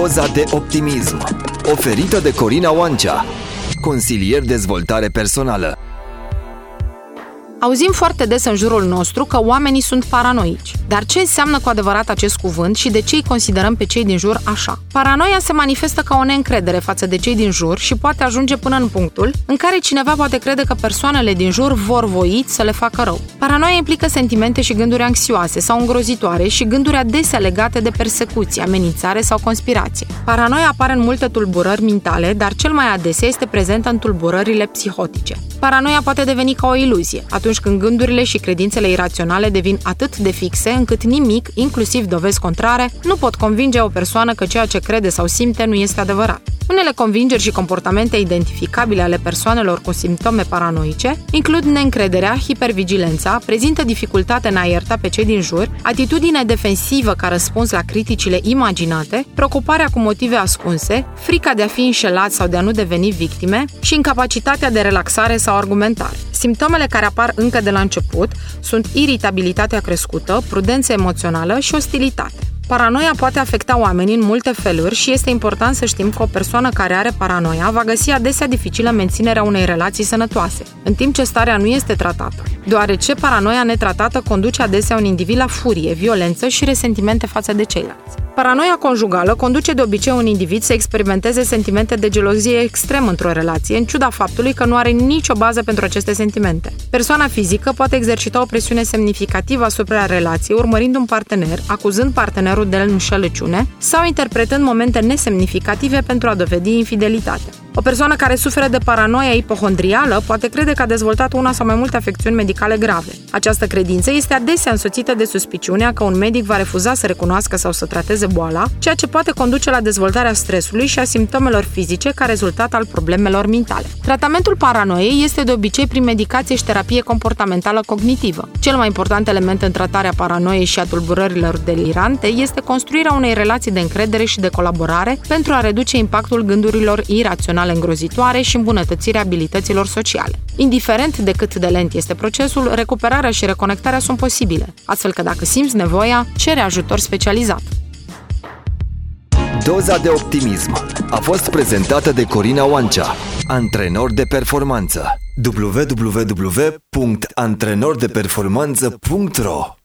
Doza de optimism Oferită de Corina Oancea Consilier dezvoltare personală Auzim foarte des în jurul nostru că oamenii sunt paranoici. Dar ce înseamnă cu adevărat acest cuvânt și de ce îi considerăm pe cei din jur așa? Paranoia se manifestă ca o neîncredere față de cei din jur și poate ajunge până în punctul în care cineva poate crede că persoanele din jur vor voi să le facă rău. Paranoia implică sentimente și gânduri anxioase sau îngrozitoare și gânduri adesea legate de persecuție, amenințare sau conspirație. Paranoia apare în multe tulburări mentale, dar cel mai adesea este prezentă în tulburările psihotice. Paranoia poate deveni ca o iluzie, atunci când gândurile și credințele iraționale devin atât de fixe încât nimic, inclusiv dovezi contrare, nu pot convinge o persoană că ceea ce crede sau simte nu este adevărat. Unele convingeri și comportamente identificabile ale persoanelor cu simptome paranoice includ neîncrederea, hipervigilența, prezintă dificultate în a ierta pe cei din jur, atitudine defensivă ca răspuns la criticile imaginate, preocuparea cu motive ascunse, frica de a fi înșelat sau de a nu deveni victime și incapacitatea de relaxare sau argumentare. Simptomele care apar încă de la început sunt iritabilitatea crescută, prudență emoțională și ostilitate. Paranoia poate afecta oamenii în multe feluri și este important să știm că o persoană care are paranoia va găsi adesea dificilă menținerea unei relații sănătoase, în timp ce starea nu este tratată, deoarece paranoia netratată conduce adesea un individ la furie, violență și resentimente față de ceilalți. Paranoia conjugală conduce de obicei un individ să experimenteze sentimente de gelozie extrem într-o relație, în ciuda faptului că nu are nicio bază pentru aceste sentimente. Persoana fizică poate exercita o presiune semnificativă asupra relației, urmărind un partener, acuzând partenerul de înșelăciune sau interpretând momente nesemnificative pentru a dovedi infidelitate. O persoană care suferă de paranoia ipohondrială poate crede că a dezvoltat una sau mai multe afecțiuni medicale grave. Această credință este adesea însoțită de suspiciunea că un medic va refuza să recunoască sau să trateze boala, ceea ce poate conduce la dezvoltarea stresului și a simptomelor fizice ca rezultat al problemelor mentale. Tratamentul paranoiei este de obicei prin medicație și terapie comportamentală cognitivă. Cel mai important element în tratarea paranoiei și a tulburărilor delirante este construirea unei relații de încredere și de colaborare pentru a reduce impactul gândurilor iraționale emoționale îngrozitoare și îmbunătățirea abilităților sociale. Indiferent de cât de lent este procesul, recuperarea și reconectarea sunt posibile, astfel că dacă simți nevoia, cere ajutor specializat. Doza de optimism a fost prezentată de Corina Oancea, antrenor de performanță. www.antrenordeperformanță.ro